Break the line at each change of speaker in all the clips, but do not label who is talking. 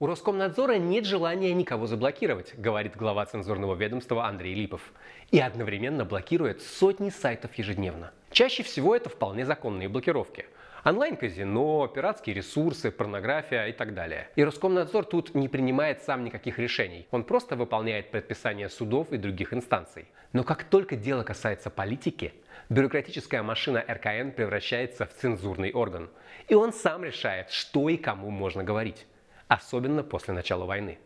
У Роскомнадзора нет желания никого заблокировать, говорит глава цензурного ведомства Андрей Липов. И одновременно блокирует сотни сайтов ежедневно. Чаще всего это вполне законные блокировки. Онлайн-казино, пиратские ресурсы, порнография и так далее. И Роскомнадзор тут не принимает сам никаких решений. Он просто выполняет предписания судов и других инстанций. Но как только дело касается политики, бюрократическая машина РКН превращается в цензурный орган. И он сам решает, что и кому можно говорить особенно после начала войны.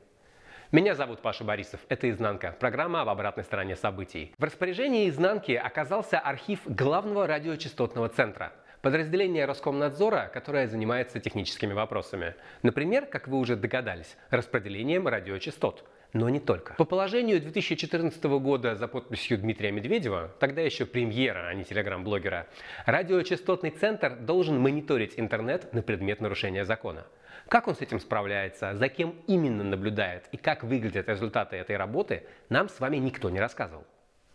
Меня зовут Паша Борисов. Это «Изнанка» – программа об обратной стороне событий. В распоряжении «Изнанки» оказался архив главного радиочастотного центра – подразделение Роскомнадзора, которое занимается техническими вопросами. Например, как вы уже догадались, распределением радиочастот. Но не только. По положению 2014 года за подписью Дмитрия Медведева, тогда еще премьера, а не телеграм-блогера, радиочастотный центр должен мониторить интернет на предмет нарушения закона. Как он с этим справляется, за кем именно наблюдает и как выглядят результаты этой работы, нам с вами никто не рассказывал.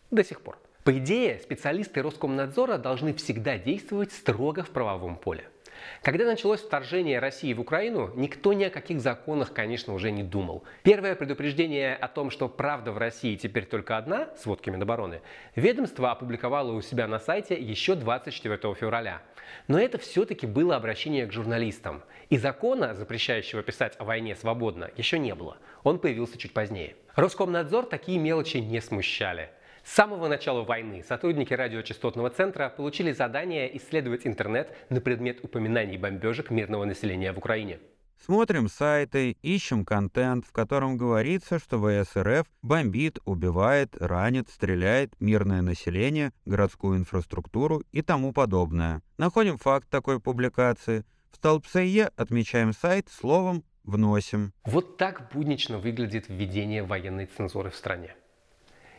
До сих пор. По идее, специалисты Роскомнадзора должны всегда действовать строго в правовом поле. Когда началось вторжение России в Украину, никто ни о каких законах, конечно, уже не думал. Первое предупреждение о том, что правда в России теперь только одна, сводки Минобороны, ведомство опубликовало у себя на сайте еще 24 февраля. Но это все-таки было обращение к журналистам. И закона, запрещающего писать о войне свободно, еще не было. Он появился чуть позднее. Роскомнадзор такие мелочи не смущали. С самого начала войны сотрудники радиочастотного центра получили задание исследовать интернет на предмет упоминаний бомбежек мирного населения в Украине.
Смотрим сайты, ищем контент, в котором говорится, что ВСРФ бомбит, убивает, ранит, стреляет мирное население, городскую инфраструктуру и тому подобное. Находим факт такой публикации. В столбце Е отмечаем сайт словом «вносим».
Вот так буднично выглядит введение военной цензуры в стране.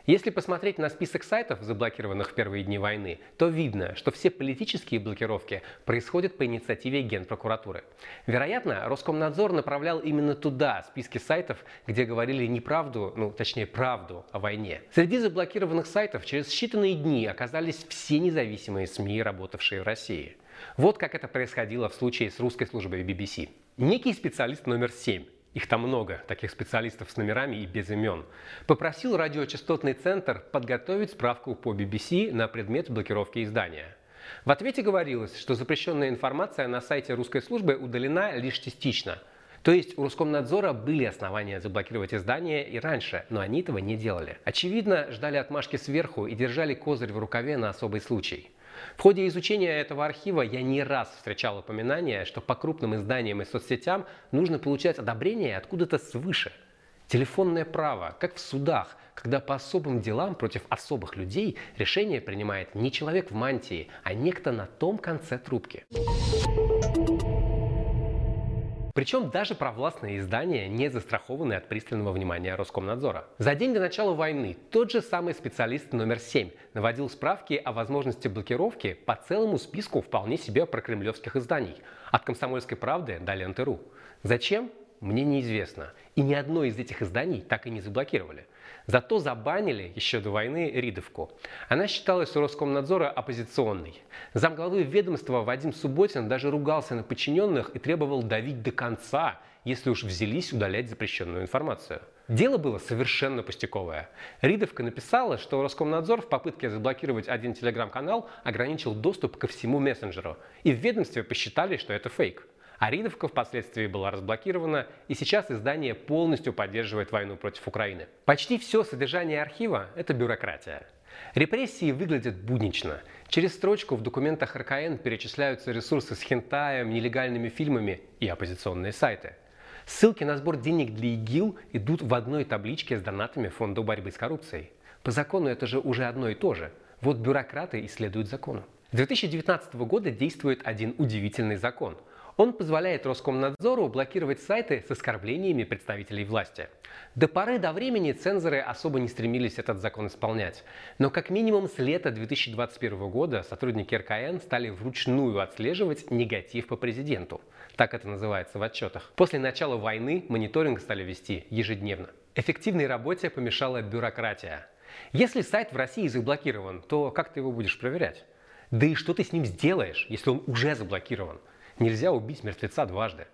Если посмотреть на список сайтов, заблокированных в первые дни войны, то видно, что все политические блокировки происходят по инициативе Генпрокуратуры. Вероятно, Роскомнадзор направлял именно туда списки сайтов, где говорили неправду, ну точнее правду о войне. Среди заблокированных сайтов через считанные дни оказались все независимые СМИ, работавшие в России. Вот как это происходило в случае с русской службой BBC. Некий специалист номер 7 их там много, таких специалистов с номерами и без имен, попросил радиочастотный центр подготовить справку по BBC на предмет блокировки издания. В ответе говорилось, что запрещенная информация на сайте русской службы удалена лишь частично. То есть у Роскомнадзора были основания заблокировать издание и раньше, но они этого не делали. Очевидно, ждали отмашки сверху и держали козырь в рукаве на особый случай. В ходе изучения этого архива я не раз встречал упоминание, что по крупным изданиям и соцсетям нужно получать одобрение откуда-то свыше. Телефонное право, как в судах, когда по особым делам против особых людей решение принимает не человек в мантии, а некто на том конце трубки. Причем даже провластные издания не застрахованы от пристального внимания Роскомнадзора. За день до начала войны тот же самый специалист номер 7 наводил справки о возможности блокировки по целому списку вполне себе прокремлевских изданий. От «Комсомольской правды» до «Ленты.ру». Зачем? Мне неизвестно. И ни одно из этих изданий так и не заблокировали. Зато забанили еще до войны Ридовку. Она считалась у Роскомнадзора оппозиционной. Замглавы ведомства Вадим Субботин даже ругался на подчиненных и требовал давить до конца, если уж взялись удалять запрещенную информацию. Дело было совершенно пустяковое. Ридовка написала, что Роскомнадзор в попытке заблокировать один телеграм-канал ограничил доступ ко всему мессенджеру. И в ведомстве посчитали, что это фейк. А впоследствии была разблокирована, и сейчас издание полностью поддерживает войну против Украины. Почти все содержание архива – это бюрократия. Репрессии выглядят буднично. Через строчку в документах РКН перечисляются ресурсы с хентаем, нелегальными фильмами и оппозиционные сайты. Ссылки на сбор денег для ИГИЛ идут в одной табличке с донатами Фонда борьбы с коррупцией. По закону это же уже одно и то же. Вот бюрократы исследуют закону. С 2019 года действует один удивительный закон – он позволяет Роскомнадзору блокировать сайты с оскорблениями представителей власти. До поры до времени цензоры особо не стремились этот закон исполнять. Но как минимум с лета 2021 года сотрудники РКН стали вручную отслеживать негатив по президенту. Так это называется в отчетах. После начала войны мониторинг стали вести ежедневно. Эффективной работе помешала бюрократия. Если сайт в России заблокирован, то как ты его будешь проверять? Да и что ты с ним сделаешь, если он уже заблокирован? Нельзя убить мертвеца дважды.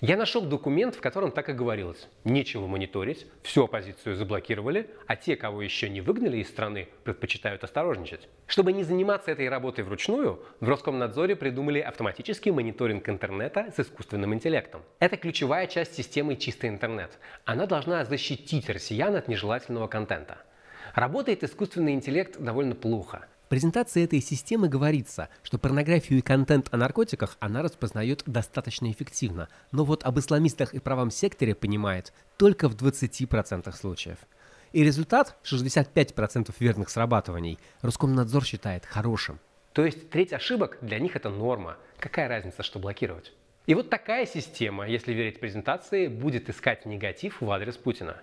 Я нашел документ, в котором так и говорилось. Нечего мониторить, всю оппозицию заблокировали, а те, кого еще не выгнали из страны, предпочитают осторожничать. Чтобы не заниматься этой работой вручную, в Роскомнадзоре придумали автоматический мониторинг интернета с искусственным интеллектом. Это ключевая часть системы «Чистый интернет». Она должна защитить россиян от нежелательного контента. Работает искусственный интеллект довольно плохо – презентации этой системы говорится, что порнографию и контент о наркотиках она распознает достаточно эффективно, но вот об исламистах и правом секторе понимает только в 20% случаев. И результат 65% верных срабатываний Роскомнадзор считает хорошим. То есть треть ошибок для них это норма. Какая разница, что блокировать? И вот такая система, если верить презентации, будет искать негатив в адрес Путина.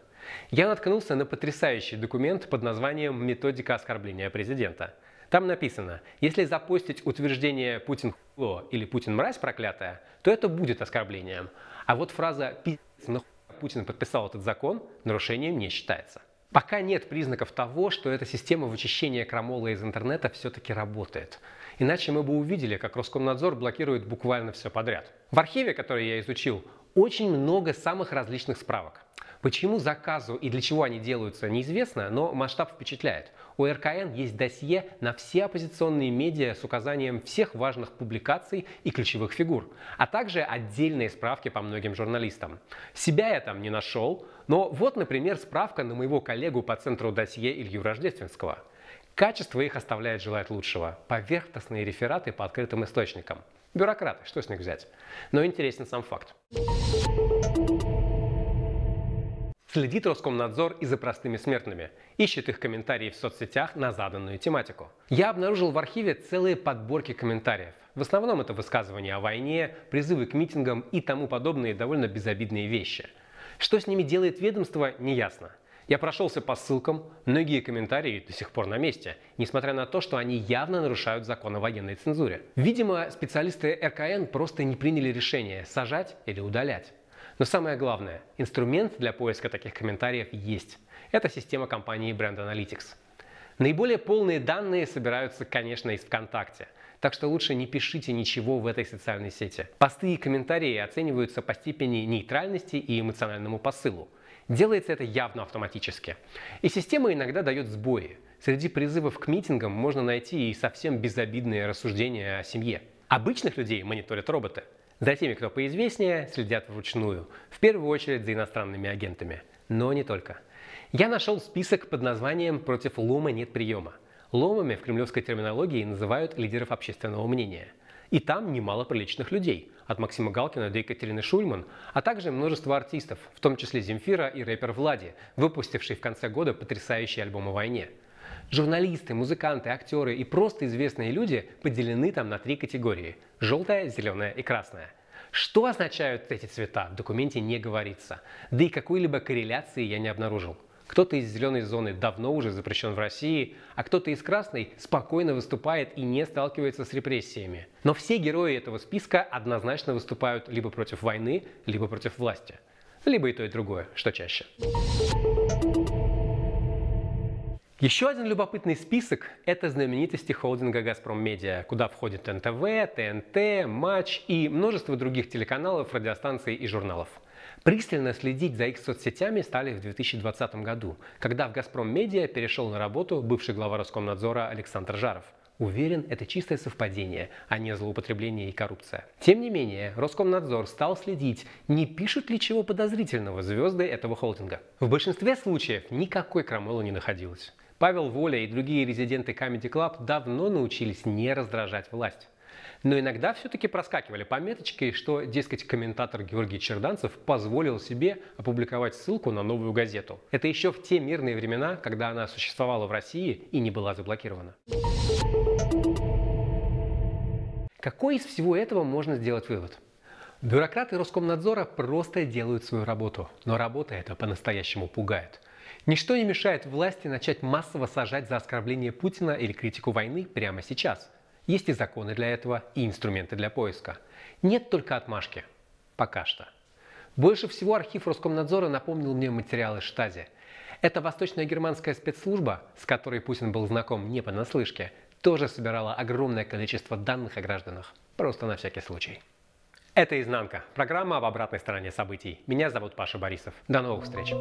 Я наткнулся на потрясающий документ под названием «Методика оскорбления президента». Там написано, если запостить утверждение «Путин хуйло» или «Путин мразь проклятая», то это будет оскорблением. А вот фраза «пиздец, нахуй Путин подписал этот закон» нарушением не считается. Пока нет признаков того, что эта система вычищения крамола из интернета все-таки работает. Иначе мы бы увидели, как Роскомнадзор блокирует буквально все подряд. В архиве, который я изучил, очень много самых различных справок. Почему заказу и для чего они делаются, неизвестно, но масштаб впечатляет. У РКН есть досье на все оппозиционные медиа с указанием всех важных публикаций и ключевых фигур, а также отдельные справки по многим журналистам. Себя я там не нашел, но вот, например, справка на моего коллегу по центру досье Илью Рождественского. Качество их оставляет желать лучшего. Поверхностные рефераты по открытым источникам. Бюрократы, что с них взять? Но интересен сам факт. Следит Роскомнадзор и за простыми смертными, ищет их комментарии в соцсетях на заданную тематику. Я обнаружил в архиве целые подборки комментариев. В основном это высказывания о войне, призывы к митингам и тому подобные довольно безобидные вещи. Что с ними делает ведомство, неясно. Я прошелся по ссылкам, многие комментарии до сих пор на месте, несмотря на то, что они явно нарушают закон о военной цензуре. Видимо, специалисты РКН просто не приняли решение сажать или удалять. Но самое главное, инструмент для поиска таких комментариев есть. Это система компании Brand Analytics. Наиболее полные данные собираются, конечно, из ВКонтакте. Так что лучше не пишите ничего в этой социальной сети. Посты и комментарии оцениваются по степени нейтральности и эмоциональному посылу. Делается это явно автоматически. И система иногда дает сбои. Среди призывов к митингам можно найти и совсем безобидные рассуждения о семье. Обычных людей мониторят роботы – за теми, кто поизвестнее, следят вручную, в первую очередь за иностранными агентами. Но не только. Я нашел список под названием «Против лома нет приема». Ломами в кремлевской терминологии называют лидеров общественного мнения. И там немало приличных людей, от Максима Галкина до Екатерины Шульман, а также множество артистов, в том числе Земфира и рэпер Влади, выпустивший в конце года потрясающий альбом о войне. Журналисты, музыканты, актеры и просто известные люди поделены там на три категории – желтая, зеленая и красная. Что означают эти цвета, в документе не говорится. Да и какой-либо корреляции я не обнаружил. Кто-то из зеленой зоны давно уже запрещен в России, а кто-то из красной спокойно выступает и не сталкивается с репрессиями. Но все герои этого списка однозначно выступают либо против войны, либо против власти. Либо и то, и другое, что чаще. Еще один любопытный список – это знаменитости холдинга «Газпром Медиа», куда входят НТВ, ТНТ, Матч и множество других телеканалов, радиостанций и журналов. Пристально следить за их соцсетями стали в 2020 году, когда в «Газпром Медиа» перешел на работу бывший глава Роскомнадзора Александр Жаров. Уверен, это чистое совпадение, а не злоупотребление и коррупция. Тем не менее, Роскомнадзор стал следить, не пишут ли чего подозрительного звезды этого холдинга. В большинстве случаев никакой крамолы не находилось. Павел Воля и другие резиденты Comedy Club давно научились не раздражать власть. Но иногда все-таки проскакивали пометочки, что, дескать, комментатор Георгий Черданцев позволил себе опубликовать ссылку на новую газету. Это еще в те мирные времена, когда она существовала в России и не была заблокирована. Какой из всего этого можно сделать вывод? Бюрократы Роскомнадзора просто делают свою работу, но работа эта по-настоящему пугает – Ничто не мешает власти начать массово сажать за оскорбление Путина или критику войны прямо сейчас. Есть и законы для этого, и инструменты для поиска. Нет только отмашки. Пока что. Больше всего архив Роскомнадзора напомнил мне материалы Штази. Это восточная германская спецслужба, с которой Путин был знаком не понаслышке, тоже собирала огромное количество данных о гражданах, просто на всякий случай. Это «Изнанка» – программа об обратной стороне событий. Меня зовут Паша Борисов. До новых встреч!